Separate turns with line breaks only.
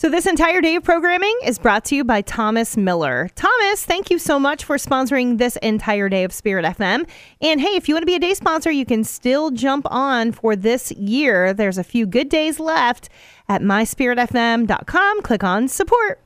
So, this entire day of programming is brought to you by Thomas Miller. Thomas, thank you so much for sponsoring this entire day of Spirit FM. And hey, if you want to be a day sponsor, you can still jump on for this year. There's a few good days left at myspiritfm.com. Click on support.